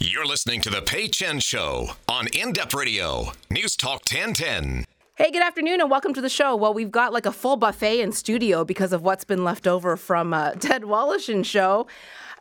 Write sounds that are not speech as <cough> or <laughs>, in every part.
You're listening to The Pay Chen Show on In Depth Radio, News Talk 1010. Hey, good afternoon and welcome to the show. Well, we've got like a full buffet in studio because of what's been left over from uh, <laughs> Ted Woloshyn show.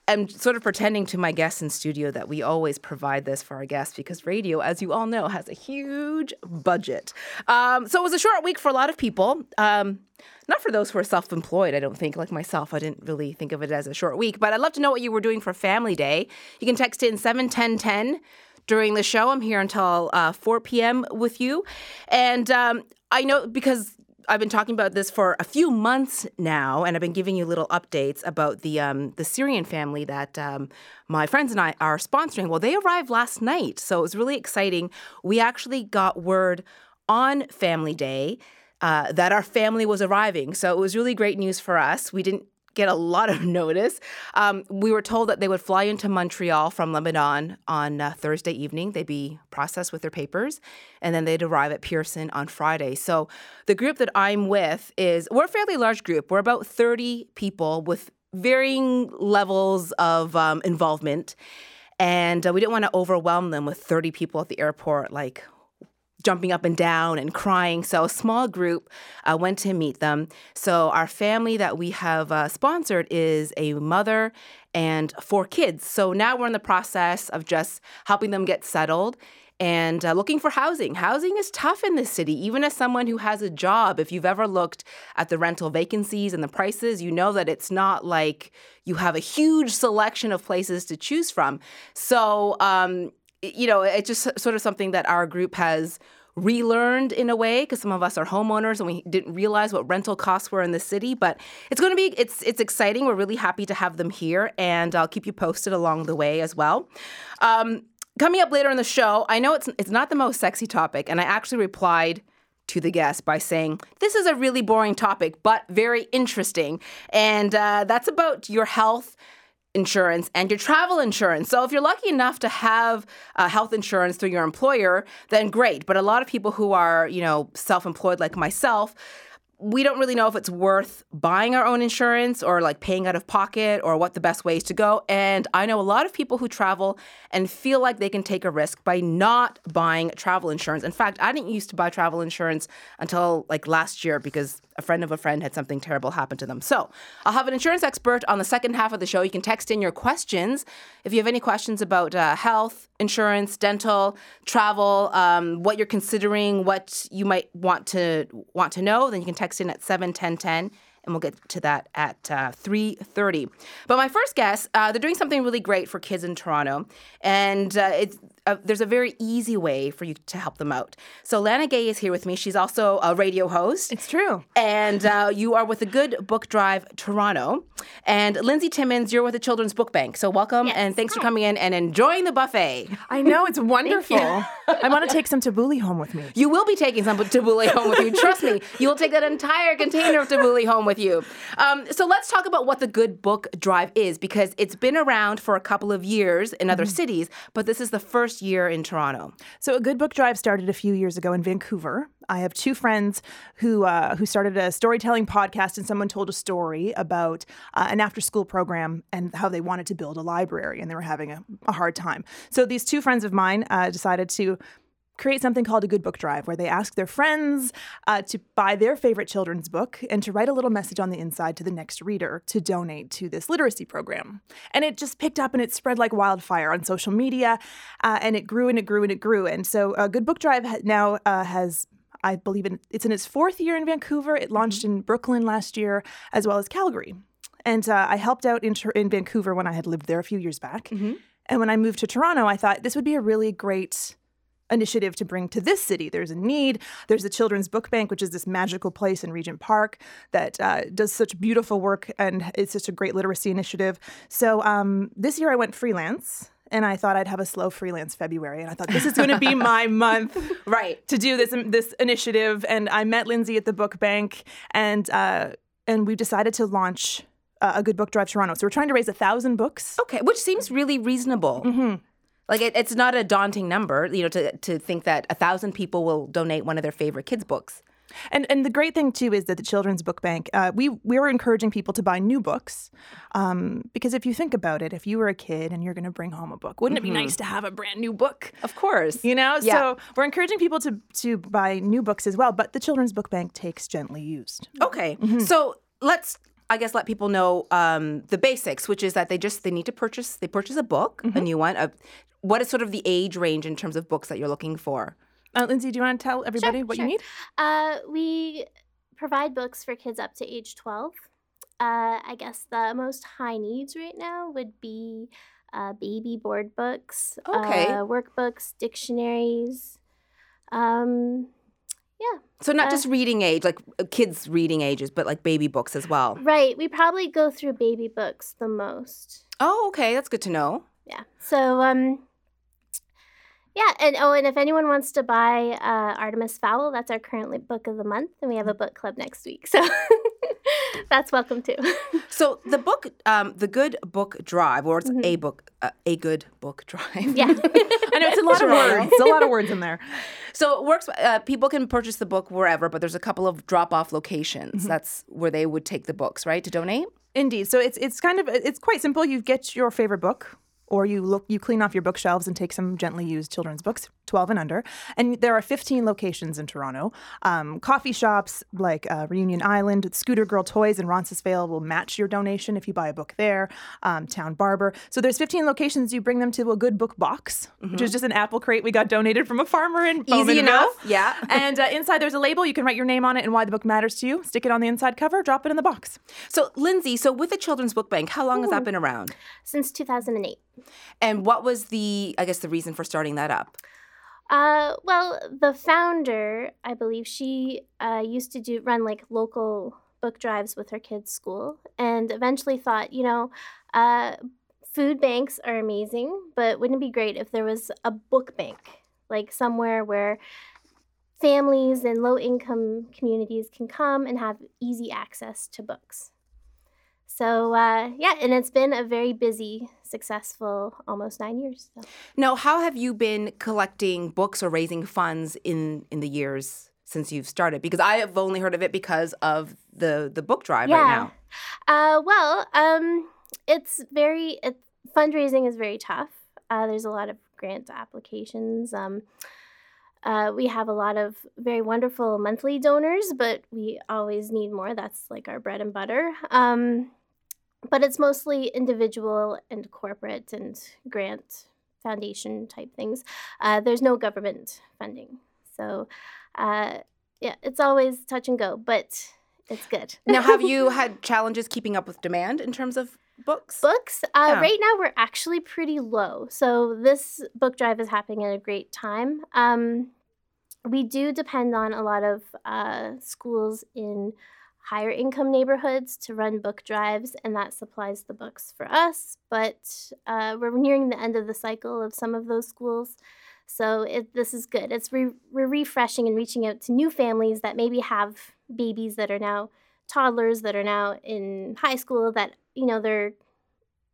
I'm sort of pretending to my guests in studio that we always provide this for our guests because radio, as you all know, has a huge budget. Um, so it was a short week for a lot of people. Um, not for those who are self employed, I don't think, like myself. I didn't really think of it as a short week, but I'd love to know what you were doing for Family Day. You can text in 71010 during the show. I'm here until uh, 4 p.m. with you. And um, I know because I've been talking about this for a few months now, and I've been giving you little updates about the um, the Syrian family that um, my friends and I are sponsoring. Well, they arrived last night, so it was really exciting. We actually got word on Family Day uh, that our family was arriving. So it was really great news for us. We didn't get a lot of <laughs> notice. Um, we were told that they would fly into Montreal from Lebanon on uh, Thursday evening. They'd be processed with their papers, and then they'd arrive at Pearson on Friday. So the group that I'm with is we're a fairly large group. We're about 30 people with varying levels of um, involvement. And uh, we didn't want to overwhelm them with 30 people at the airport, like jumping up and down and crying. So a small group uh, went to meet them. So our family that we have uh, sponsored is a mother and four kids. So now we're in the process of just helping them get settled and uh, looking for housing. Housing is tough in this city, even as someone who has a job. If you've ever looked at the rental vacancies and the prices, you know that it's not like you have a huge selection of places to choose from. So, um, you know, it's just sort of something that our group has relearned in a way because some of us are homeowners and we didn't realize what rental costs were in the city but it's going to be it's it's exciting we're really happy to have them here and i'll keep you posted along the way as well um, coming up later in the show i know it's it's not the most sexy topic and i actually replied to the guest by saying, This is a really boring topic, but very interesting. And uh, that's about your health insurance and your travel insurance. So if you're lucky enough to have uh, health insurance through your employer, then great. But a lot of people who are, you know, self-employed like myself, we don't really know if it's worth buying our own insurance or like paying out of pocket or what the best ways to go. And I know a lot of people who travel and feel like they can take a risk by not buying travel insurance. In fact, I didn't used to buy travel insurance until like last year because a friend of a friend had something terrible happen to them. So I'll have an insurance expert on the second half of the show. You can text in your questions if you have any questions about uh, health, insurance, dental, travel, um, what you're considering, what you might want to want to know. Then you can text in at seven ten ten and we'll get to that at uh, 3.30 but my first guest uh, they're doing something really great for kids in toronto and uh, it's uh, there's a very easy way for you to help them out. So Lana Gay is here with me. She's also a radio host. It's true. And uh, you are with the Good Book Drive Toronto. And Lindsay Timmins, you're with the Children's Book Bank. So welcome Yes. and thanks for coming in and enjoying the buffet. I know it's <laughs> wonderful. I want to take some tabbouleh home with me. You will be taking some tabbouleh home with you. <laughs> Trust me, you will take that entire container of tabbouleh home with you. Um, so let's talk about what the Good Book Drive is because it's been around for a couple of years in other cities, but this is the first year in Toronto. So, a good book drive started a few years ago in Vancouver. I have two friends who uh, who started a storytelling podcast, and someone told a story about uh, an after school program and how they wanted to build a library, and they were having a, a hard time. So, these two friends of mine uh, decided to create something called a good book drive where they ask their friends uh, to buy their favorite children's book and to write a little message on the inside to the next reader to donate to this literacy program and it just picked up and it spread like wildfire on social media uh, and it grew and it grew and it grew and so a good book drive ha- now uh, has I believe in, it's in its fourth year in Vancouver. It launched in Brooklyn last year, as well as Calgary. And uh, I helped out in, in Vancouver when I had lived there a few years back. And when I moved to Toronto, I thought this would be a really great initiative to bring to this city. There's a need. There's the Children's Book Bank, which is this magical place in Regent Park that uh, does such beautiful work and it's such a great literacy initiative. So um, this year I went freelance. And I thought I'd have a slow freelance February, and I thought this is going to be my <laughs> month, Right. to do this this initiative. And I met Lindsay at the book bank, and uh, and we decided to launch uh, a good book drive Toronto. So we're trying to raise a thousand books. Okay, which seems really reasonable. Like it, it's not a daunting number, you know, to to think that a thousand people will donate one of their favorite kids' books. And and the great thing too is that the Children's Book Bank, uh, we we were encouraging people to buy new books, um, because if you think about it, if you were a kid and you're going to bring home a book, wouldn't it be nice to have a brand new book? Of course. You know, Yeah. so we're encouraging people to to buy new books as well. But the Children's Book Bank takes gently used. Okay. So let's I guess let people know um, the basics, which is that they just they need to purchase they purchase a book, a new one. A, what is sort of the age range in terms of books that you're looking for? Uh, Lindsay, do you want to tell everybody what sure. you need? Uh, we provide books for kids up to age 12. Uh, I guess the most high needs right now would be uh, baby board books, Okay. uh, workbooks, dictionaries. Um, yeah, So not Uh, just reading age, like uh, kids' reading ages, but like baby books as well. right. We probably go through baby books the most. Oh, okay, that's good to know. Yeah. So, um, yeah, and oh, and if anyone wants to buy uh, Artemis Fowl, that's our current book of the month, and we have a book club next week, so <laughs> <laughs> that's welcome too. <laughs> So the book, um, the Good Book Drive, or it's a book, uh, a good book drive. Mm-hmm. yeah. <laughs> I know it's a lot of Toronto. words. It's a lot of words in there. So it works. Uh, people can purchase the book wherever, but there's a couple of drop-off locations. Mm-hmm. That's where they would take the books, right, to donate. Indeed. So it's it's kind of it's quite simple. You get your favorite book, or you look you clean off your bookshelves and take some gently used children's books, twelve and under. And there are fifteen locations in Toronto. Um, coffee shops like uh, Reunion Island, Scooter Girl Toys, and Roncesvalles will match your donation if you buy a book there. Um, Town Barber. So there's fifteen locations. You bring them to a good book box, which is just an apple crate we got donated from a farmer in Bowman Easy enough. Mill. Yeah. <laughs> and uh, inside there's a label. You can write your name on it and why the book matters to you. Stick it on the inside cover. Drop it in the box. So Lindsay, so with the Children's Book Bank, how long has that been around? Since 2008. And what was the, I guess, the reason for starting that up? Uh, well, the founder, I believe, she uh, used to do run like local book drives with her kids' school, and eventually thought, you know, uh, food banks are amazing, but wouldn't it be great if there was a book bank, like somewhere where families and low-income communities can come and have easy access to books. So uh, yeah, and it's been a very busy, successful almost nine years. So. Now, how have you been collecting books or raising funds in in the years since you've started? Because I have only heard of it because of the the book drive right now. Uh, well, um, it's very it, fundraising is very tough. Uh, there's a lot of grant applications. Um, uh, we have a lot of very wonderful monthly donors, but we always need more. That's like our bread and butter. Um, but it's mostly individual and corporate and grant foundation type things. Uh, there's no government funding, so uh, yeah, it's always touch and go, but it's good. Now, have you <laughs> had challenges keeping up with demand in terms of books? books uh, Yeah. right now we're actually pretty low so this book drive is happening at a great time um, we do depend on a lot of uh, schools in higher income neighborhoods to run book drives and that supplies the books for us but uh, we're nearing the end of the cycle of some of those schools. So it, this is good. It's re- we're refreshing and reaching out to new families that maybe have babies that are now toddlers that are now in high school that you know they're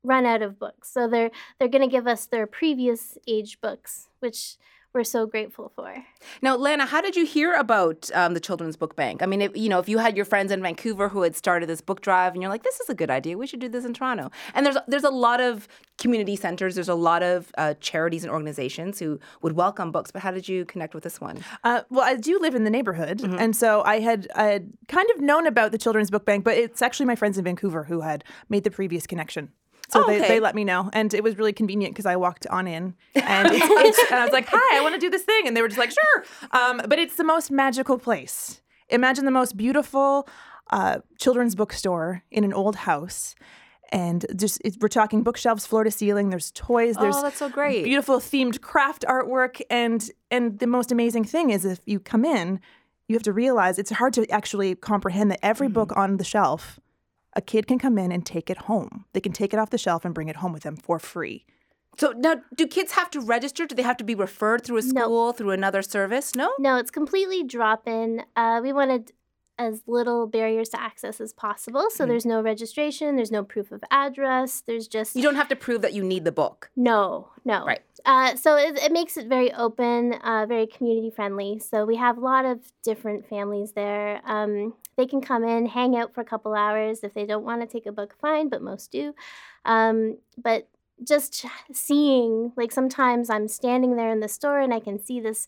run out of books. So they're they're going to give us their previous age books which we're so grateful for Now, Lana, how did you hear about um, the Children's Book Bank? I mean, if, you know, if you had your friends in Vancouver who had started this book drive, and you're like, "This is a good idea. We should do this in Toronto." And there's there's a lot of community centers. There's a lot of uh, charities and organizations who would welcome books. But how did you connect with this one? Uh, well, I do live in the neighborhood, Mm-hmm. and so I had, I had kind of known about the Children's Book Bank, but it's actually my friends in Vancouver who had made the previous connection. So Oh, they, they let me know, and it was really convenient because I walked on in, <laughs> and, it's, it's, and I was like, "Hi, I want to do this thing," and they were just like, "Sure." Um, but it's the most magical place. Imagine the most beautiful uh, children's bookstore in an old house. And just it, we're talking bookshelves, floor to ceiling. There's toys. There's oh, that's so great. beautiful themed craft artwork and and the most amazing thing is if you come in you have to realize it's hard to actually comprehend that every Mm-hmm. book on the shelf a kid can come in and take it home they can take it off the shelf and bring it home with them for free So now, do kids have to register? Do they have to be referred through a No. school, through another service? No. no it's completely drop in uh, we wanted as little barriers to access as possible. So there's no registration, there's no proof of address, there's just You don't have to prove that you need the book. no, no. Right. Uh, so it, it makes it very open, uh, very community friendly. So we have a lot of different families there. Um, they can come in, hang out for a couple hours. If they don't want to take a book, fine, but most do. Um, but just seeing, like sometimes I'm standing there in the store and I can see this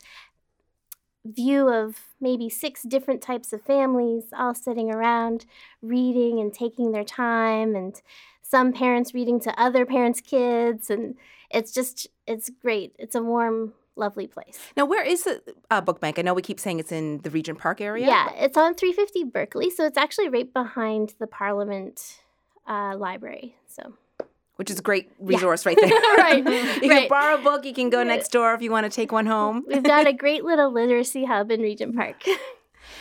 view of maybe six different types of families all sitting around reading and taking their time and some parents reading to other parents kids and it's just it's great it's a warm lovely place Now, where is the uh, book bank? I know we keep saying it's in the Regent Park area. yeah it's on 350 berkeley so it's actually right behind the parliament uh, library so which is a great resource right <laughs> there. Right, <laughs> you can borrow a book. You can go next door if you want to take one home. we've got a <laughs> great little literacy hub in regent park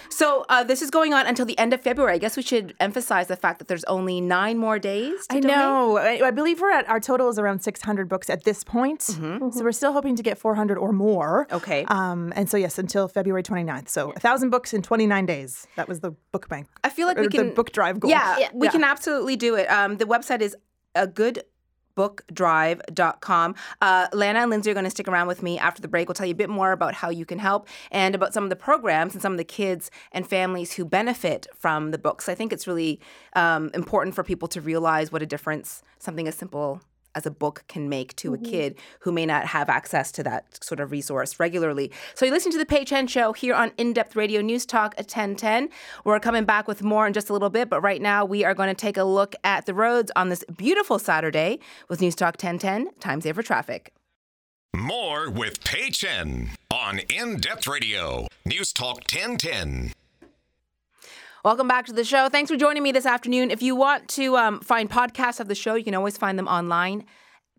So uh, this is going on until the end of February. I guess we should emphasize the fact that there's only nine more days. To I donate. know. I, I believe we're at our total is around 600 books at this point. Mm-hmm. So we're still hoping to get 400 or more. Okay. Um, and so yes, until February 29th. So a thousand books in 29 days. That was the book bank. I feel like or we the can book drive goal. Yeah, Yeah. we Yeah. can absolutely do it. Um, the website is a good bookdrive.com. Uh, Lana and Lindsay are going to stick around with me after the break. We'll tell you a bit more about how you can help and about some of the programs and some of the kids and families who benefit from the books. I think it's really um, important for people to realize what a difference something as simple as a book can make to a mm-hmm. kid who may not have access to that sort of resource regularly. So you listen to the Pay Chen Show here on In Depth Radio News Talk at 1010. We're coming back with more in just a little bit, but right now we are going to take a look at the roads on this beautiful Saturday with News Talk 1010, Time Saver Traffic. More with Pay Chen on In Depth Radio. News Talk 1010. Welcome back to the show. Thanks for joining me this afternoon. If you want to um, find podcasts of the show, you can always find them online.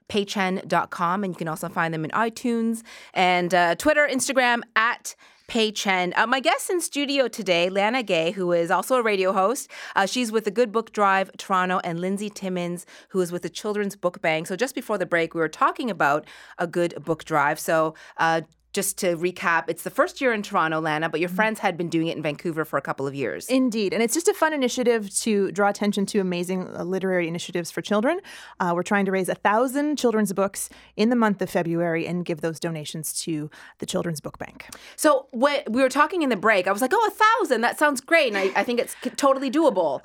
paychen.com and you can also find them in iTunes and uh, Twitter, Instagram at Paychen. Uh, my guest in studio today, Lana Gay, who is also a radio host. Uh, she's with the Good Book Drive Toronto, and Lindsay Timmins, who is with the Children's Book Bank. So just before the break, we were talking about a Good Book Drive. So uh, just to recap, it's the first year in Toronto, Lana, but your friends had been doing it in Vancouver for a couple of years. Indeed. And it's just a fun initiative to draw attention to amazing uh, literary initiatives for children. Uh, we're trying to raise a thousand children's books in the month of February and give those donations to the Children's Book Bank. So when we were talking in the break, I was like, "Oh, a thousand! That sounds great!" And I, I think it's totally doable.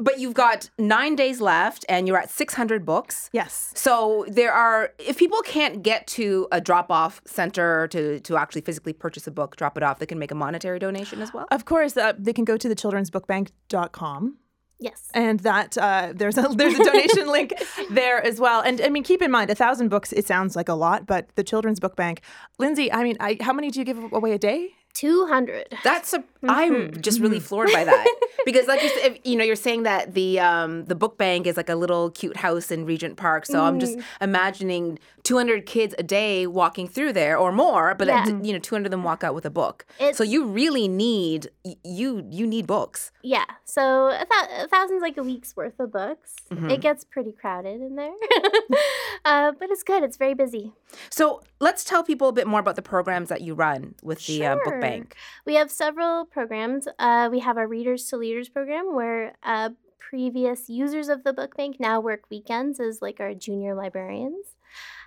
But you've got nine days left, and you're at 600 books. Yes. So there are, if people can't get to a drop-off center to to actually physically purchase a book, drop it off, they can make a monetary donation as well. Of course, uh, they can go to the children'sbookbank.com yes and that uh, there's a there's a donation link <laughs> there as well. And I mean, keep in mind, a thousand books it sounds like a lot, but the Children's Book Bank, Lindsay, I mean, I, how many do you give away a day? 200 That's a. am just really floored by that <laughs> because, like you said, you know, you're saying that the um, the book bank is like a little cute house in Regent Park. So I'm just imagining 200 kids a day walking through there or more, but Yeah. you know, 200 of them walk out with a book. It's- so you really need you you need books. Yeah, so a, thou- a thousand's like a week's worth of books. Mm-hmm. It gets pretty crowded in there, <laughs> uh, but it's good. It's very busy. So let's tell people a bit more about the programs that you run with the uh, book bank. We have several programs. Uh, we have our Readers to Leaders program, where uh, previous users of the book bank now work weekends as like our junior librarians.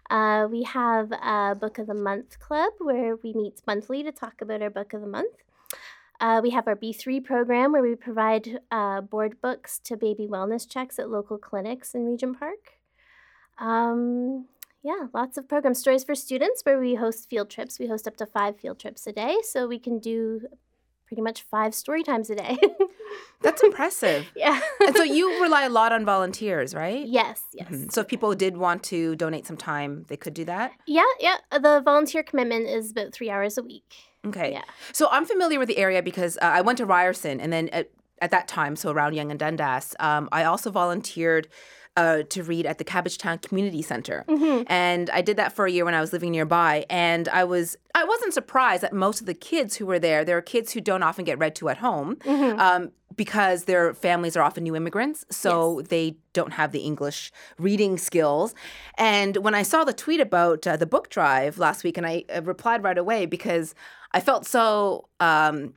Uh, we have a Book of the Month club where we meet monthly to talk about our book of the month. Uh, we have our B3 program where we provide uh, board books to baby wellness checks at local clinics in Regent Park. Um, yeah, lots of programs. Stories for Students where we host field trips. We host up to five field trips a day, so we can do pretty much five story times a day. <laughs> That's impressive. <laughs> yeah. and so you rely a lot on volunteers, right? yes, yes. Mhm. So if people did want to donate some time, they could do that. Yeah, yeah. The volunteer commitment is about three hours a week. Okay. Yeah. So I'm familiar with the area because uh, I went to Ryerson, and then at, at that time, so around Yonge and Dundas, um, I also volunteered. Uh, to read at the Cabbagetown Community Center, and I did that for a year when I was living nearby. And I was I wasn't surprised that most of the kids who were there, there are kids who don't often get read to at home um, because their families are often new immigrants, so they don't have the English reading skills. And when I saw the tweet about uh, the book drive last week, and I uh, replied right away because I felt so. Um,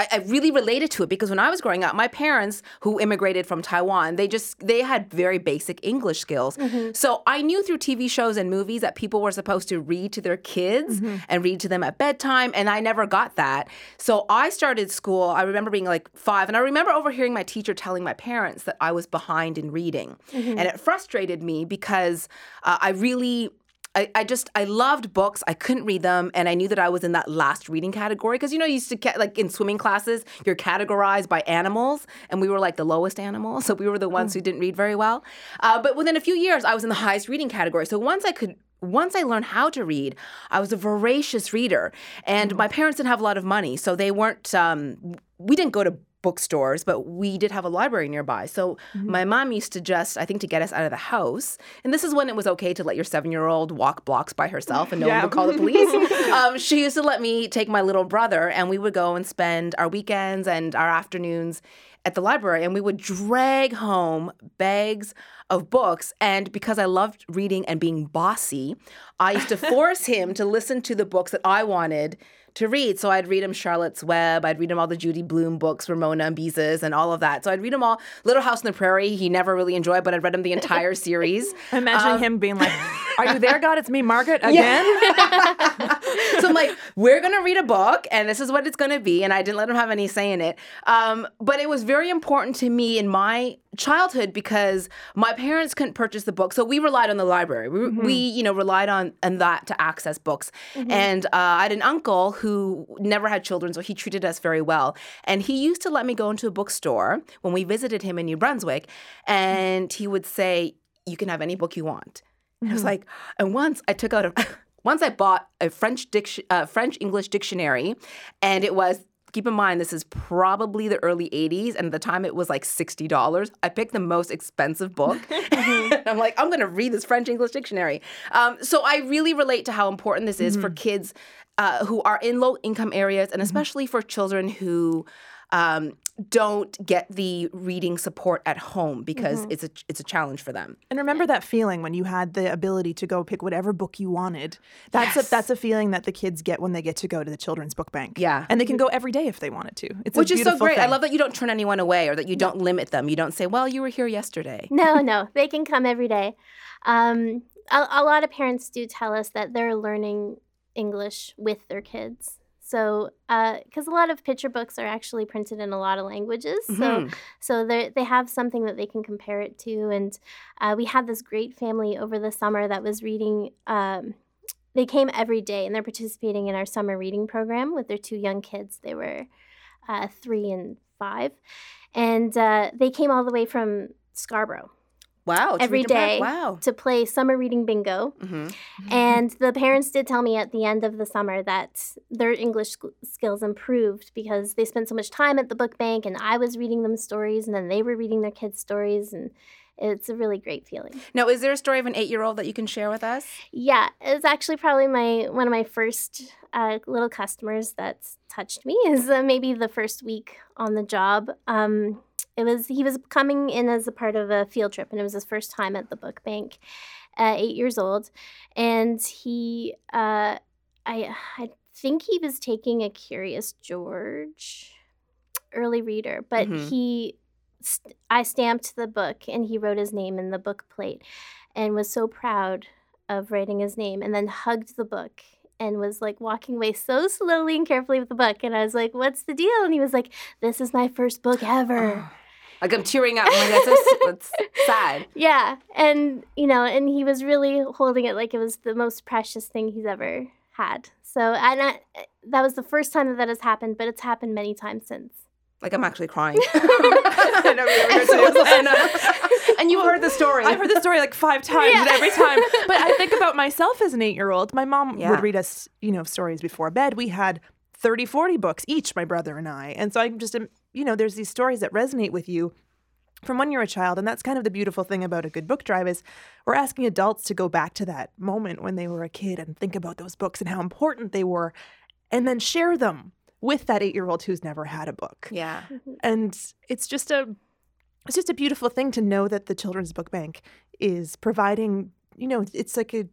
I, I really related to it because when I was growing up, my parents who immigrated from Taiwan, they just they had very basic English skills. Mm-hmm. So I knew through TV shows and movies that people were supposed to read to their kids mm-hmm. and read to them at bedtime, and I never got that. So I started school. I remember being like five, and I remember overhearing my teacher telling my parents that I was behind in reading, mm-hmm. and it frustrated me because uh, I really I, I just I loved books. I couldn't read them, and I knew that I was in that last reading category because you know you used to get like in swimming classes, you're categorized by animals, and we were like the lowest animal, <laughs> so we were the ones who didn't read very well. Uh, but within a few years, I was in the highest reading category. So once I could. Once I learned how to read, I was a voracious reader, and my parents didn't have a lot of money, so they weren't. Um, we didn't go to bookstores, but we did have a library nearby. So my mom used to just, I think, to get us out of the house. And this is when it was okay to let your seven year old walk blocks by herself and no one would call the police. <laughs> um, she used to let me take my little brother, and we would go and spend our weekends and our afternoons at the library, and we would drag home bags of books. And because I loved reading and being bossy, I used to <laughs> force him to listen to the books that I wanted to read. So I'd read him Charlotte's Web. I'd read him all the Judy Blume books, Ramona and Beezus, and all of that. So I'd read him all. Little House on the Prairie, he never really enjoyed, but I'd read him the entire <laughs> series. I'm imagining him being like, <laughs> "Are you there, God? It's me, Margaret, again." <laughs> so I'm like, we're gonna read a book, and this is what it's gonna be. And I didn't let him have any say in it. Um, but it was very important to me in my childhood because my parents couldn't purchase the book, so we relied on the library. We, we you know, relied on on that to access books. And uh, I had an uncle who never had children, so he treated us very well. And he used to let me go into a bookstore when we visited him in New Brunswick, and he would say, "You can have any book you want." And I was like, and once I took out a, <laughs> once I bought a French diction, uh, French English dictionary, and it was. Keep in mind, this is probably the early 80s, and at the time it was like $60. I picked the most expensive book. <laughs> <laughs> I'm like, I'm going to read this French English dictionary. Um, so I really relate to how important this is for kids uh, who are in low income areas, and especially for children who um, don't get the reading support at home because it's a it's a challenge for them. And remember that feeling when you had the ability to go pick whatever book you wanted. That's a, that's a feeling that the kids get when they get to go to the children's book bank. Yeah. and they can go every day if they wanted to. It's a Which is so beautiful great. I love that you don't turn anyone away or that you don't limit them. You don't say, "Well, you were here yesterday." No, no, they can come every day. Um, a, a lot of parents do tell us that they're learning English with their kids. So, because a lot of picture books are actually printed in a lot of languages, so Mhm. so they they have something that they can compare it to. And uh, we had this great family over the summer that was reading. Um, they came every day, and they're participating in our summer reading program with their two young kids. They were uh, three and five, and uh, they came all the way from Scarborough Wow. to every read them back. day Wow. to play summer reading bingo. hmm And the parents did tell me at the end of the summer that their English sk- skills improved because they spent so much time at the book bank and I was reading them stories and then they were reading their kids' stories. And it's a really great feeling. Now, is there a story of an eight-year-old that you can share with us? Yeah, it's actually probably my one of my first uh, little customers that's touched me is uh, maybe the first week on the job. Um, it was he was coming in as a part of a field trip, and it was his first time at the book bank. At eight years old, and he, uh, I, I think he was taking a Curious George early reader, but Mhm. he, st- I stamped the book, and he wrote his name in the book plate, and was so proud of writing his name and then hugged the book and was like walking away so slowly and carefully with the book. And I was like, What's the deal? And he was like, This is my first book ever. Like I'm tearing up. I'm like, that's, so, <laughs> that's sad. yeah. And, you know, and he was really holding it like it was the most precious thing he's ever had. So, and I, that was the first time that that has happened, but it's happened many times since. Like I'm actually crying. <laughs> <laughs> I never even heard. And, uh, and you heard the story. I've heard the story like five times, and every time. But I think about myself as an eight-year-old. My mom Yeah. would read us, you know, stories before bed. We had 30, 40 books each, my brother and I. And so I'm just, um, you know, there's these stories that resonate with you from when you're a child. And that's kind of the beautiful thing about a good book drive is we're asking adults to go back to that moment when they were a kid and think about those books and how important they were, and then share them with that eight-year-old who's never had a book yeah. and it's just a it's just a beautiful thing to know that the children's book bank is providing you know it's like a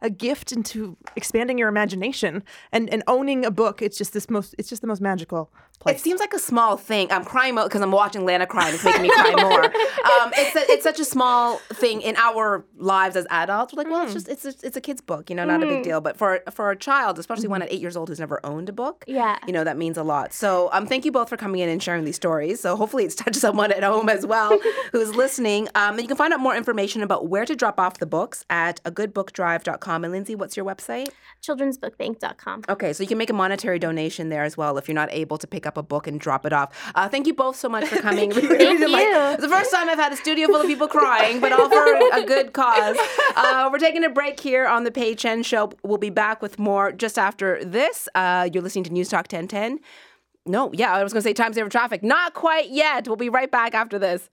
a gift into expanding your imagination and, and owning a book. It's just this most it's just the most magical place. It seems like a small thing. I'm crying because I'm watching Lana cry. And It's making me cry <laughs> more. Um, it's a, it's such a small thing in our lives as adults. We're like, well, it's just it's a, it's a kid's book, you know, not a big deal. But for for a child, especially one at eight years old who's never owned a book, Yeah. you know, that means a lot. So um, thank you both for coming in and sharing these stories. So hopefully it's touched <laughs> someone at home as well who's listening. Um, and you can find out more information about where to drop off the books at a agoodbookdrive.com. And Lindsay, what's your website? Children'sbookbank.com. Okay, so you can make a monetary donation there as well if you're not able to pick up a book and drop it off. Uh, thank you both so much for <laughs> coming. Thank Like, you. It's the first time I've had a studio full of people crying, but all for <laughs> a good cause. Uh, we're taking a break here on the Pay Chen Show. We'll be back with more just after this. Uh, you're listening to News Talk 1010. No, yeah, I was going to say time saver traffic. Not quite yet. We'll be right back after this.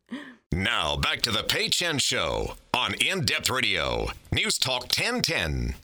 Now, back to the Pay Chen Show on In Depth Radio, News Talk 1010.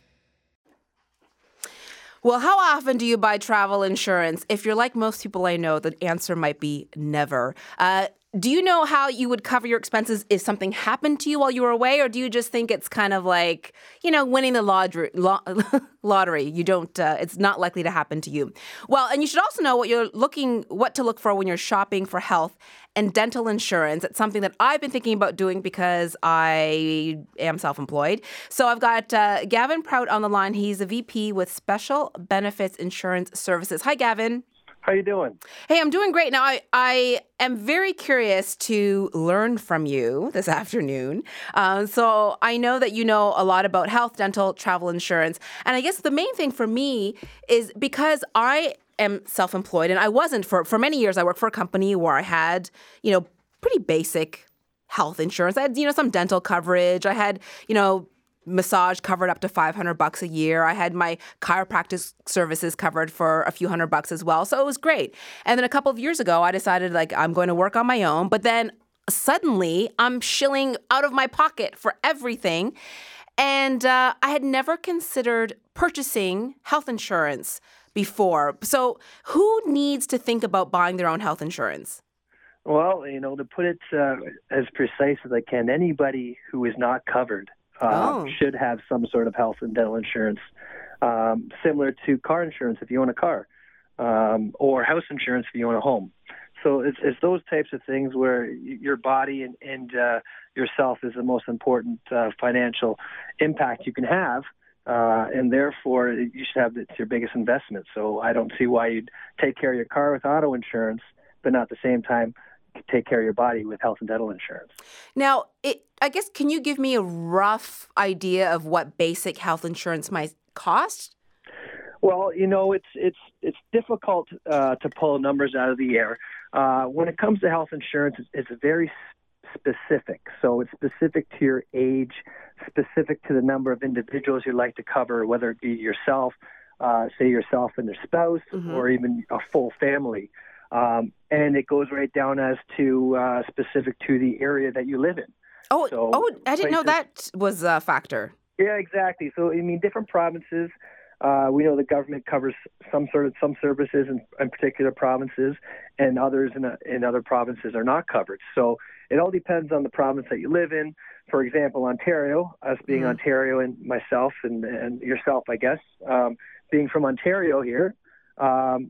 Well, how often do you buy travel insurance? If you're like most people I know, the answer might be never. Uh, do you know how you would cover your expenses if something happened to you while you were away, or do you just think it's kind of like you know winning the lottery? Lo- <laughs> lottery. You don't. Uh, it's not likely to happen to you. Well, and you should also know what you're looking, what to look for when you're shopping for health and dental insurance. It's something that I've been thinking about doing because I am self-employed. So I've got uh, Gavin Prout on the line. He's a VP with Special Benefits Insurance Services. Hi, Gavin. How are you doing? Hey, I'm doing great. Now, I, I am very curious to learn from you this <laughs> afternoon. Um, so I know that you know a lot about health, dental, travel insurance. And I guess the main thing for me is because I am self-employed and I wasn't for, for many years. I worked for a company where I had, you know, pretty basic health insurance. I had, you know, some dental coverage. I had, you know, massage covered up to 500 bucks a year. I had my chiropractic services covered for a few hundred bucks as well. So it was great. And then a couple of years ago, I decided like I'm going to work on my own, but then suddenly I'm shilling out of my pocket for everything. And uh, I had never considered purchasing health insurance before. So who needs to think about buying their own health insurance? Well, you know, to put it uh, as precise as I can, anybody who is not covered uh, Oh. should have some sort of health and dental insurance, um, similar to car insurance if you own a car, um, or house insurance if you own a home. So it's, it's those types of things where your body and, and uh, yourself is the most important uh, financial impact you can have. Uh, and therefore, you should have it's your biggest investment. So I don't see why you'd take care of your car with auto insurance, but not at the same time take care of your body with health and dental insurance. Now, it, I guess, can you give me a rough idea of what basic health insurance might cost? Well, you know, it's it's it's difficult uh, to pull numbers out of the air. Uh, when it comes to health insurance, it's, it's very specific. So it's specific to your age, specific to the number of individuals you'd like to cover, whether it be yourself, uh, say yourself and your spouse, Mhm. or even a full family. Um, and it goes right down as to uh, specific to the area that you live in. Oh, So, oh, I didn't know that was a factor. Yeah, exactly. So I mean, different provinces. Uh, we know the government covers some sort of some services in, in particular provinces, and others in, in other provinces are not covered. So it all depends on the province that you live in. For example, Ontario, us being Mhm. Ontario, and myself and, and yourself, I guess, um, being from Ontario here, um,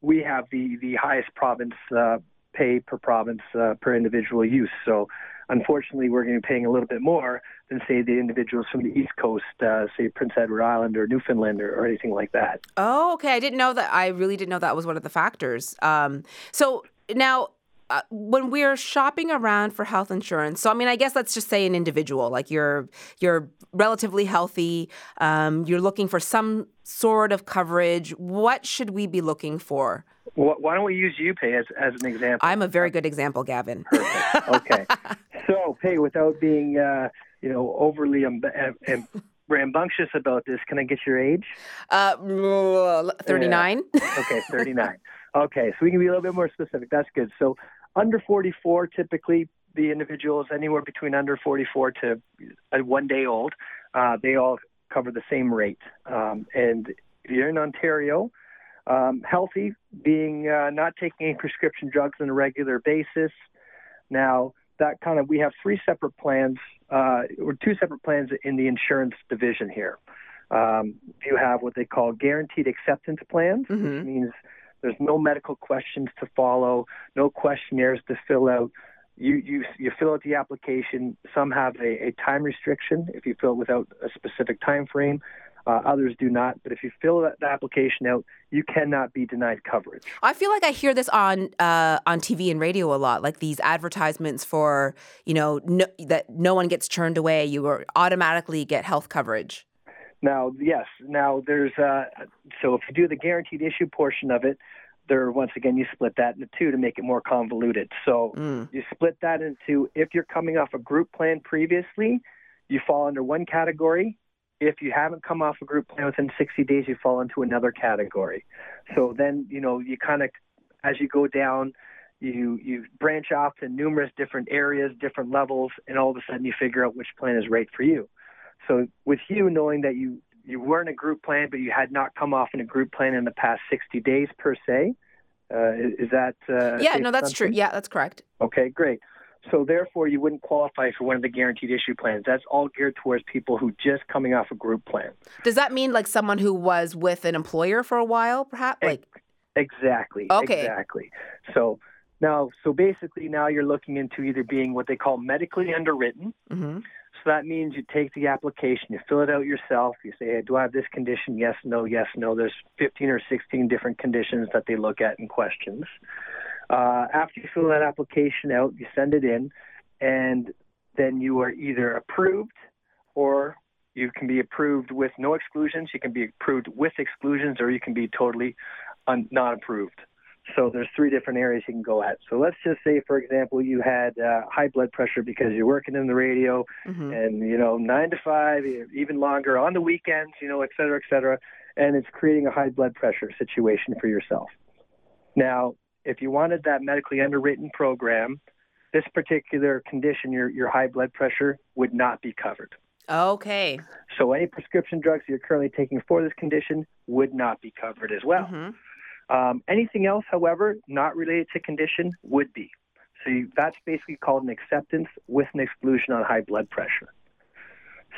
we have the the highest province uh, pay per province uh, per individual use. So unfortunately, we're going to be paying a little bit more than say the individuals from the East Coast, uh, say Prince Edward Island or Newfoundland or, or anything like that. Oh, okay. I didn't know that. I really didn't know that was one of the factors. Um, so now, uh, when we're shopping around for health insurance, so I mean, I guess let's just say an individual, like you're you're relatively healthy, um, you're looking for some sort of coverage. What should we be looking for? Wh- Why don't we use you Pay as, as an example? I'm a very good example, Gavin. Perfect. Okay. <laughs> so, pay without being, uh, you know, overly um, um, rambunctious about this. Can I get your age? Uh, 39. Okay, 39. <laughs> okay, so we can be a little bit more specific. That's good. So, under 44, typically the individual is anywhere between under 44 to uh, one day old. Uh, they all cover the same rate. Um, and if you're in Ontario, um, healthy, being uh, not taking any prescription drugs on a regular basis. Now, that kind of, we have three separate plans, uh, or two separate plans in the insurance division here. Um, you have what they call guaranteed acceptance plans, Mhm. which means there's no medical questions to follow, no questionnaires to fill out. You you you fill out the application. Some have a, a time restriction if you fill it without a specific time frame. Uh, others do not. But if you fill that, the application out, you cannot be denied coverage. I feel like I hear this on uh, on TV and radio a lot, like these advertisements for you know no, that no one gets turned away. You automatically get health coverage. Now, yes, now there's uh, so if you do the guaranteed issue portion of it, there once again you split that into two to make it more convoluted. So Mm. you split that into if you're coming off a group plan previously, you fall under one category. If you haven't come off a group plan within 60 days, you fall into another category. So then, you know, you kind of, as you go down, you you branch off to numerous different areas, different levels, and all of a sudden you figure out which plan is right for you. So with you knowing that you you were in a group plan, but you had not come off in a group plan in the past 60 days per se, uh, is, that? Uh, Yeah, no, that's true. Yeah, that's correct. Okay, great. So therefore, you wouldn't qualify for one of the guaranteed issue plans. That's all geared towards people who just coming off a group plan. Does that mean like someone who was with an employer for a while, perhaps? Like, Exactly. Okay. Exactly. So now, so basically, now you're looking into either being what they call medically underwritten. hmm So that means you take the application, you fill it out yourself. You say, hey, do I have this condition? Yes, no, yes, no. There's 15 or 16 different conditions that they look at in questions. Uh, after you fill that application out, you send it in, and then you are either approved or you can be approved with no exclusions. You can be approved with exclusions, or you can be totally un- not approved. So there's three different areas you can go at. So let's just say, for example, you had uh, high blood pressure because you're working in the radio, hmm and you know nine to five, even longer on the weekends, you know, et cetera, et cetera, and it's creating a high blood pressure situation for yourself. Now, if you wanted that medically underwritten program, this particular condition, your your high blood pressure, would not be covered. Okay. So any prescription drugs you're currently taking for this condition would not be covered as well. hmm Um, anything else, however, not related to condition would be. So you, that's basically called an acceptance with an exclusion on high blood pressure.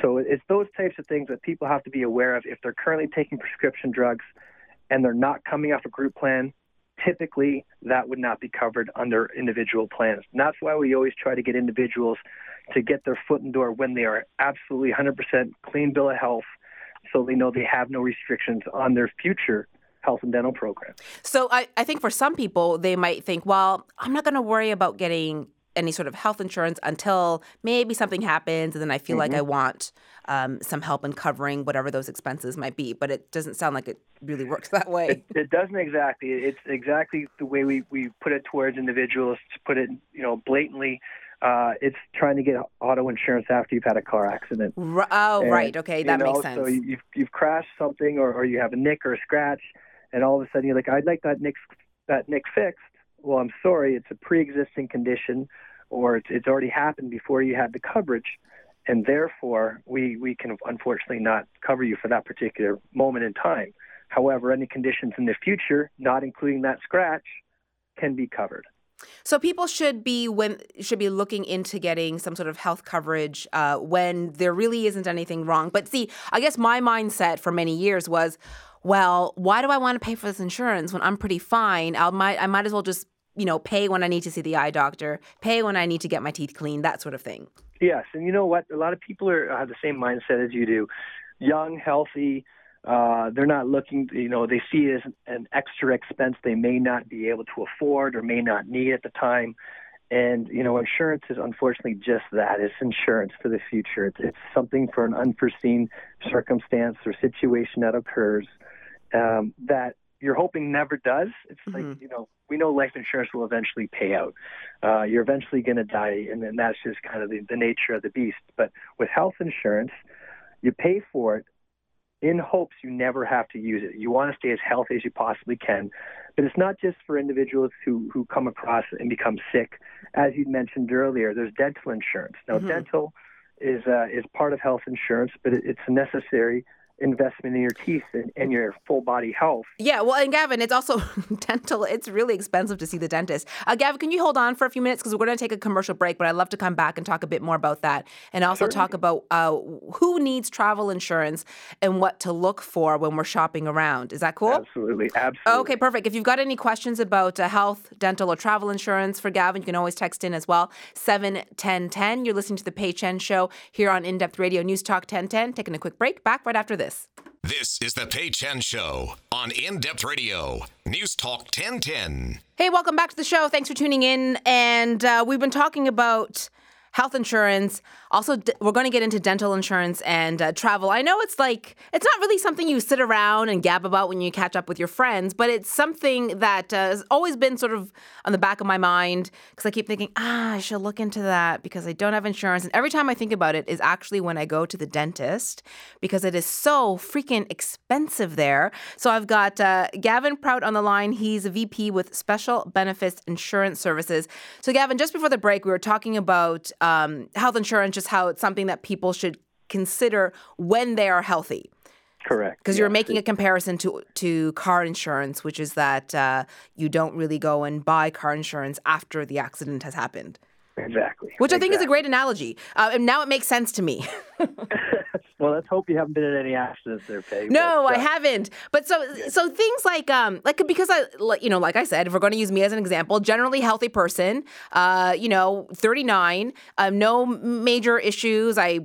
So it's those types of things that people have to be aware of if they're currently taking prescription drugs and they're not coming off a group plan. Typically, that would not be covered under individual plans. And that's why we always try to get individuals to get their foot in the door when they are absolutely 100% clean bill of health so they know they have no restrictions on their future health and dental program. So I, I think for some people, they might think, well, I'm not going to worry about getting any sort of health insurance until maybe something happens and then I feel like I want um, some help in covering whatever those expenses might be. But it doesn't sound like it really works <laughs> that way. It, it doesn't exactly. It's exactly the way we, we put it towards individuals. To put it, you know, blatantly, uh, it's trying to get auto insurance after you've had a car accident. R- oh, And, right. Okay. you That makes know, sense. So you- you've you've crashed something, or, or you have a nick or a scratch, and all of a sudden you're like, I'd like that nick that nick fixed. Well, I'm sorry, it's a pre-existing condition, or it's, it's already happened before you had the coverage, and therefore we we can unfortunately not cover you for that particular moment in time. However, any conditions in the future, not including that scratch, can be covered. So people should be when should be looking into getting some sort of health coverage uh, when there really isn't anything wrong. But see, I guess my mindset for many years was, well, why do I want to pay for this insurance when I'm pretty fine? I might I might as well just you know pay when I need to see the eye doctor, pay when I need to get my teeth cleaned, that sort of thing. Yes, and you know what? A lot of people are have the same mindset as you do. Young, healthy. Uh, they're not looking. You know, they see it as an extra expense they may not be able to afford or may not need at the time. And you know, insurance is unfortunately just that. It's insurance for the future. It's, it's something for an unforeseen circumstance or situation that occurs um, that you're hoping never does. It's like Mhm. you know, we know life insurance will eventually pay out. Uh, you're eventually going to die, and then that's just kind of the, the nature of the beast. But with health insurance, you pay for it in hopes you never have to use it. You want to stay as healthy as you possibly can. But it's not just for individuals who, who come across and become sick. As you mentioned earlier, there's dental insurance. Now, Mhm. dental is uh, is part of health insurance, but it, it's necessary investment in your teeth and, and, your full body health. Yeah, well, and Gavin, it's also <laughs> dental. It's really expensive to see the dentist. Uh, Gavin, can you hold on for a few minutes because we're going to take a commercial break, but I'd love to come back and talk a bit more about that, and also Certainly. talk about uh, who needs travel insurance and what to look for when we're shopping around. Is that cool? Absolutely, absolutely. Okay, perfect. If you've got any questions about uh, health, dental, or travel insurance for Gavin, you can always text in as well. Seven ten ten. You're listening to the Pay Chen Show here on In Depth Radio News Talk 1010. Taking a quick break. Back right after this. This is the Pay Chen Show on In Depth Radio, News Talk 1010. Hey, welcome back to the show. Thanks for tuning in. And uh, we've been talking about health insurance. Also, d- we're going to get into dental insurance and uh, travel. I know it's like, it's not really something you sit around and gab about when you catch up with your friends, but it's something that uh, has always been sort of on the back of my mind because I keep thinking, ah, I should look into that because I don't have insurance. And every time I think about it is actually when I go to the dentist because it is so freaking expensive there. So I've got uh, Gavin Prout on the line. He's a VP with Special Benefits Insurance Services. So, Gavin, just before the break, we were talking about health insurance, just how it's something that people should consider when they are healthy. Correct. Because you're making a comparison to to car insurance, which is that uh, you don't really go and buy car insurance after the accident has happened. Exactly. Which I think is a great analogy, uh, and now it makes sense to me. <laughs> <laughs> well, let's hope you haven't been in any accidents there, Pay. No, but, I uh, haven't. But so so things like um like because I you know like I said if we're going to use me as an example, generally healthy person, uh you know 39, um no major issues. I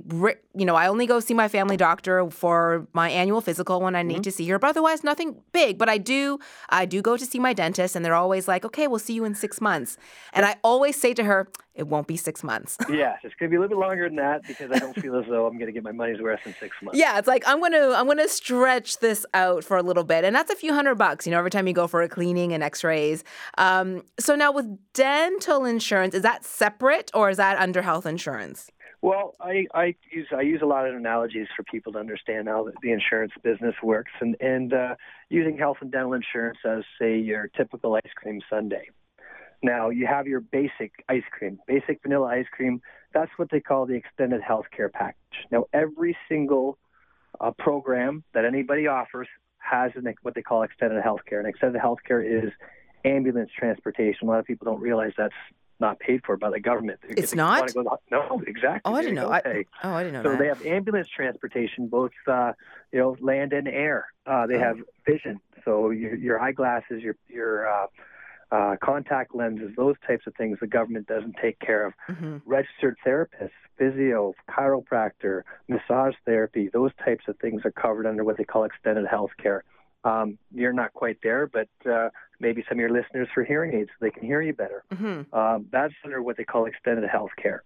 you know I only go see my family doctor for my annual physical when I need Mm-hmm. to see her. But otherwise nothing big. But I do I do go to see my dentist and they're always like, okay, we'll see you in six months. And I always say to her, it won't be six months. <laughs> Yes, it's going to be a little bit longer than that because I don't feel as though I'm going to get my money's worth in six months. Yeah, it's like I'm gonna I'm gonna stretch this out for a little bit, and that's a few hundred bucks. You know, every time you go for a cleaning and X-rays. Um, so now with dental insurance, is that separate or is that under health insurance? Well, I, I use I use a lot of analogies for people to understand how the, the insurance business works, and and uh, using health and dental insurance as say your typical ice cream sundae. Now you have your basic ice cream, basic vanilla ice cream. That's what they call the extended health care package. Now every single uh, program that anybody offers has an, what they call extended health care, and extended health care is ambulance transportation. A lot of people don't realize that's not paid for by the government. It's they not? wanna go- no, exactly. Oh, I didn't know. I, oh, I didn't know So that. they have ambulance transportation, both uh, you know land and air. Uh, they Oh. have vision, so your, your eyeglasses, your your uh, uh, contact lenses, those types of things. The government doesn't take care of. Mhm. Registered therapists, physio, chiropractor, massage therapy, those types of things are covered under what they call extended health care. Um, you're not quite there, but uh, maybe some of your listeners for hearing aids, so they can hear you better. Mhm. Um, that's under what they call extended health care.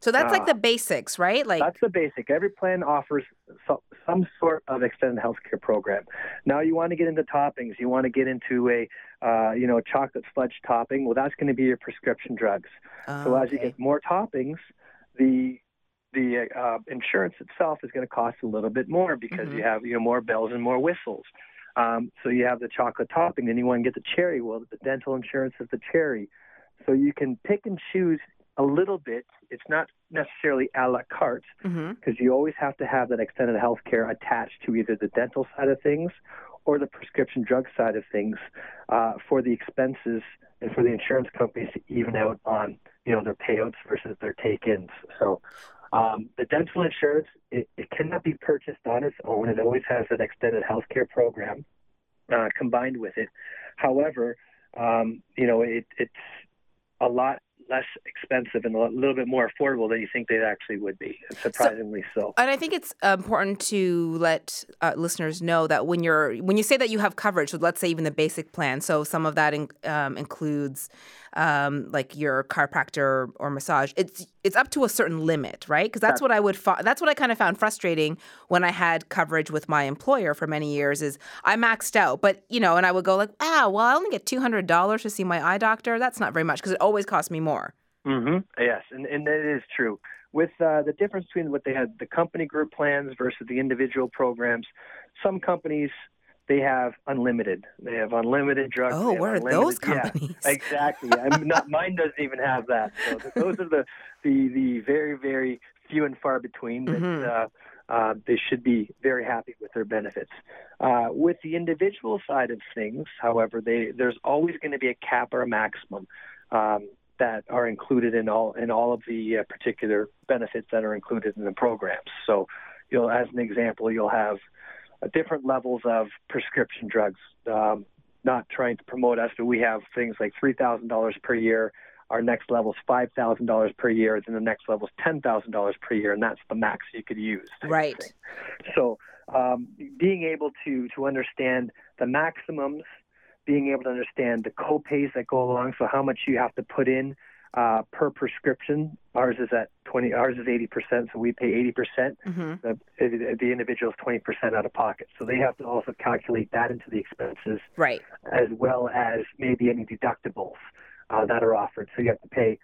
So that's like Ah. the basics, right? Like That's the basic. Every plan offers so, some sort of extended healthcare program. Now, you want to get into toppings. You want to get into a, uh, you know, chocolate fudge topping. Well, that's going to be your prescription drugs. So as you get more toppings, the the uh, insurance itself is going to cost a little bit more because Mhm. you have you know more bells and more whistles. Um, so you have the chocolate topping, then you want to get the cherry. Well, the dental insurance is the cherry. So you can pick and choose a little bit. It's not necessarily a la carte because you always have to have that extended health care attached to either the dental side of things or the prescription drug side of things uh, for the expenses and for the insurance companies to even out on you know their payouts versus their take-ins. So um, the dental insurance it, it cannot be purchased on its own. It always has an extended health care program uh, combined with it. However, um, you know it, it's a lot less expensive and a little bit more affordable than you think they actually would be, surprisingly so. And I think it's uh, important to let uh, listeners know that when you're when you say that you have coverage, so let's say even the basic plan, so some of that in, um, includes um, like your chiropractor or massage. It's it's up to a certain limit, right? Because that's, what I would that's what I kind of found frustrating when I had coverage with my employer for many years. Is I maxed out, but you know, and I would go like, ah, well, I only get two hundred dollars to see my eye doctor. That's not very much because it always costs me more. hmm Yes, and, and that is true. With uh, the difference between what they had, the company group plans versus the individual programs, some companies they have unlimited. They have unlimited drugs. Oh, where are those yeah, companies? <laughs> exactly. I'm not, mine doesn't even have that. So those are the, the the very very few and far between that Mhm. uh, uh, they should be very happy with their benefits. Uh, with the individual side of things, however, they, there's always going to be a cap or a maximum um, that are included in all in all of the uh, particular benefits that are included in the programs. So, you'll, as an example, you'll have different levels of prescription drugs. Um, not trying to promote us, but we have things like three thousand dollars per year. Our next level is five thousand dollars per year. Then the next level is ten thousand dollars per year, and that's the max you could use. Right. So, um, being able to to understand the maximums, being able to understand the co-pays that go along, so how much you have to put in uh, per prescription. Ours is at 20. Ours is 80 percent, so we pay 80 percent. Mm-hmm. The, the individual is 20 percent out of pocket, so they have to also calculate that into the expenses, Right. as well as maybe any deductibles uh, that are offered. So you have to pay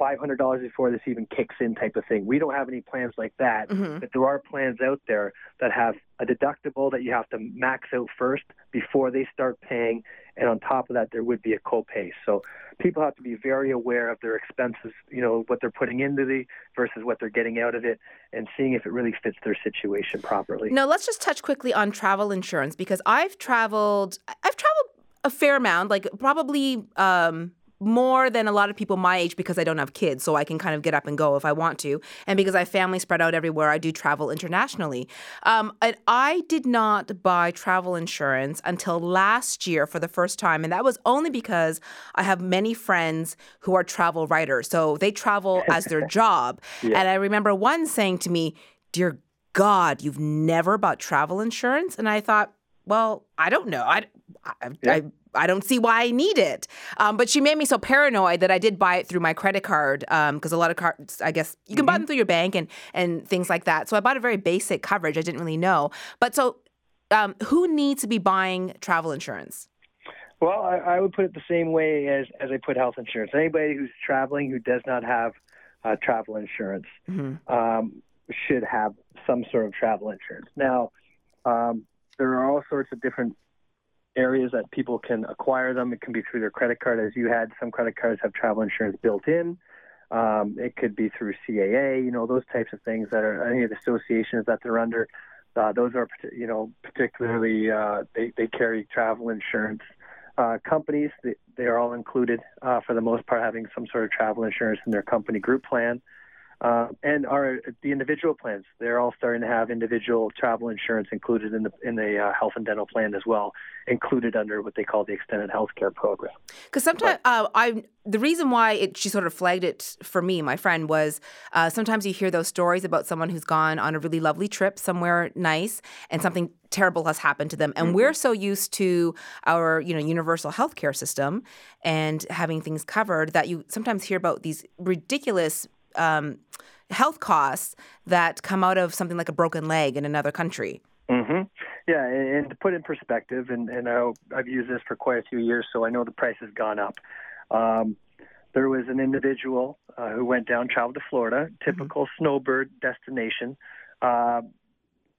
$500 before this even kicks in, type of thing. We don't have any plans like that, Mhm. but there are plans out there that have a deductible that you have to max out first before they start paying, and on top of that, there would be a copay. So people have to be very aware of their expenses, you know, what they're putting into the versus what they're getting out of it, and seeing if it really fits their situation properly. Now let's just touch quickly on travel insurance because I've traveled. I've traveled a fair amount, like probably um, more than a lot of people my age because I don't have kids, so I can kind of get up and go if I want to, and because I have family spread out everywhere, I do travel internationally. Um, and I did not buy travel insurance until last year for the first time, and that was only because I have many friends who are travel writers, so they travel <laughs> as their job. And I remember one saying to me, "Dear God, you've never bought travel insurance?" And I thought, well, I don't know. I, I, I, I don't see why I need it. Um, but she made me so paranoid that I did buy it through my credit card because a lot of cards, I guess, you can buy them through your bank and and things like that. So I bought a very basic coverage. I didn't really know. But so, um, who needs to be buying travel insurance? Well, I, I would put it the same way as, as I put health insurance. Anybody who's traveling who does not have uh, travel insurance um, should have some sort of travel insurance. Now, um, there are all sorts of different areas that people can acquire them. It can be through their credit card, as you had. Some credit cards have travel insurance built in. Um, it could be through CAA, you know, those types of things that are any of the associations that they're under. Uh, those are, you know, particularly uh, they, they carry travel insurance. Uh, companies, they, they are all included uh, for the most part, having some sort of travel insurance in their company group plan. Uh, and our the individual plans, they're all starting to have individual travel insurance included in the in the uh, health and dental plan as well, included under what they call the extended health care program. Because sometimes uh, I the reason why it, she sort of flagged it for me, my friend, was uh, sometimes you hear those stories about someone who's gone on a really lovely trip somewhere nice and something terrible has happened to them, and we're so used to our you know universal healthcare system and having things covered that you sometimes hear about these ridiculous. Um, health costs that come out of something like a broken leg in another country. hmm Yeah, and, to put in perspective, and, and I, I've used this for quite a few years, so I know the price has gone up. Um, there was an individual uh, who went down, traveled to Florida, typical snowbird destination. Uh,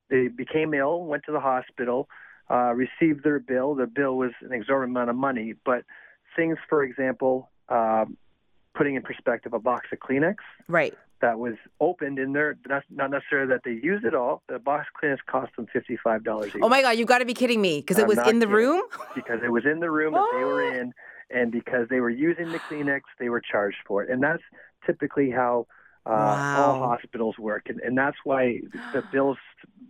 they became ill, went to the hospital, uh, received their bill. The bill was an exorbitant amount of money, but things, for example, um, putting in perspective, a box of Kleenex Right. that was opened in there, not not necessarily that they used it all. The box of Kleenex cost them fifty-five dollars Oh my God, You've got to be kidding me because it was in the kidding. room. <laughs> because it was in the room that they were oh. in, and because they were using the Kleenex, they were charged for it. And that's typically how uh, all hospitals work, and, and that's why the <gasps> bills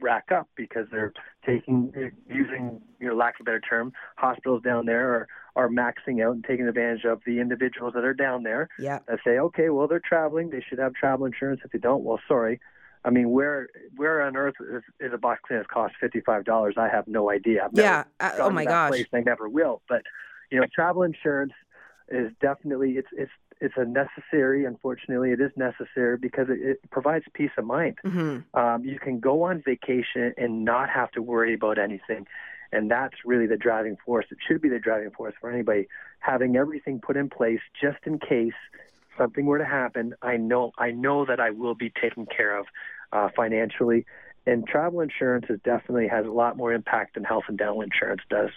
rack up because they're taking, using, you know, lack of a better term, hospitals down there are are maxing out and taking advantage of the individuals that are down there Yeah. that say, okay, well they're traveling, they should have travel insurance. If they don't, well, sorry. I mean, where where on earth is, is a box Kleenex cost fifty five dollars? I have no idea. I've never Yeah. Uh, oh my gosh. place, I never will. But you know, travel insurance is definitely it's it's it's a necessary. Unfortunately, it is necessary because it, it provides peace of mind. hmm Um, you can go on vacation and not have to worry about anything. And that's really the driving force. It should be the driving force for anybody having everything put in place just in case something were to happen. I know I know that I will be taken care of uh, financially. And travel insurance is definitely has a lot more impact than health and dental insurance does.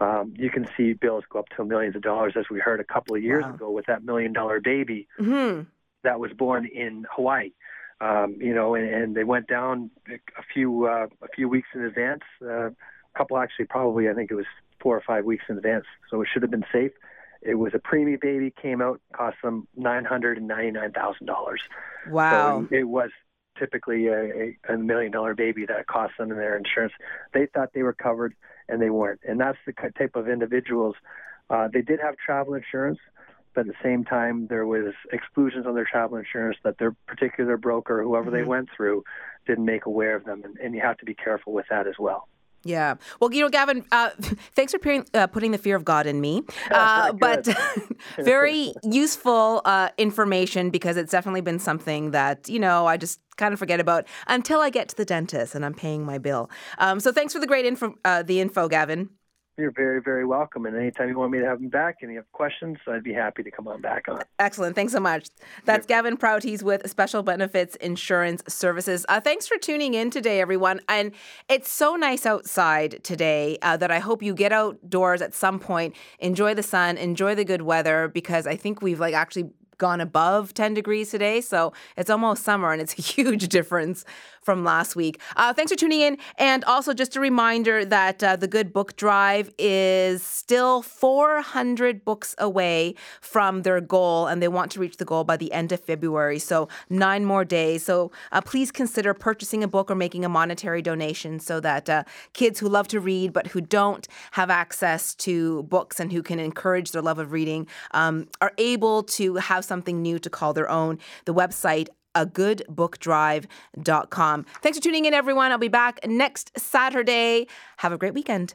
Um, you can see bills go up to millions of dollars, as we heard a couple of years Wow. ago with that million dollar baby hmm that was born in Hawaii. Um, you know, and, and they went down a few uh, a few weeks in advance. Uh, a couple actually, probably I think it was four or five weeks in advance. So it should have been safe. It was a preemie baby, came out, cost them nine hundred and ninety nine thousand dollars. Wow! So it was typically a, a, a million dollar baby that cost them in their insurance. They thought they were covered, and they weren't. And that's the type of individuals. Uh, they did have travel insurance, but at the same time, there was exclusions on their travel insurance that their particular broker, whoever mm-hmm. they went through, didn't make aware of them, and, and you have to be careful with that as well. Yeah. Well, you know, Gavin, uh, <laughs> thanks for putting, uh, putting the fear of God in me. Uh, but <laughs> <laughs> very useful uh, information because it's definitely been something that, you know, I just kind of forget about until I get to the dentist and I'm paying my bill. Um, so thanks for the great info, uh, the info, Gavin. You're very, very welcome. And anytime you want me to have him back and you have questions, I'd be happy to come on back on. Excellent. Thanks so much. That's Gavin Prout. He's with Special Benefits Insurance Services. Uh, thanks for tuning in today, everyone. And it's so nice outside today uh, that I hope you get outdoors at some point, enjoy the sun, enjoy the good weather, because I think we've like actually gone above 10 degrees today. So it's almost summer and it's a <laughs> huge difference from last week. Uh, thanks for tuning in. And also, just a reminder that uh, the Good Book Drive is still 400 books away from their goal, and they want to reach the goal by the end of February. So, nine more days. So, uh, please consider purchasing a book or making a monetary donation so that uh, kids who love to read but who don't have access to books and who can encourage their love of reading um, are able to have something new to call their own. The website agoodbookdrive.com. Thanks for tuning in, everyone. I'll be back next Saturday. Have a great weekend.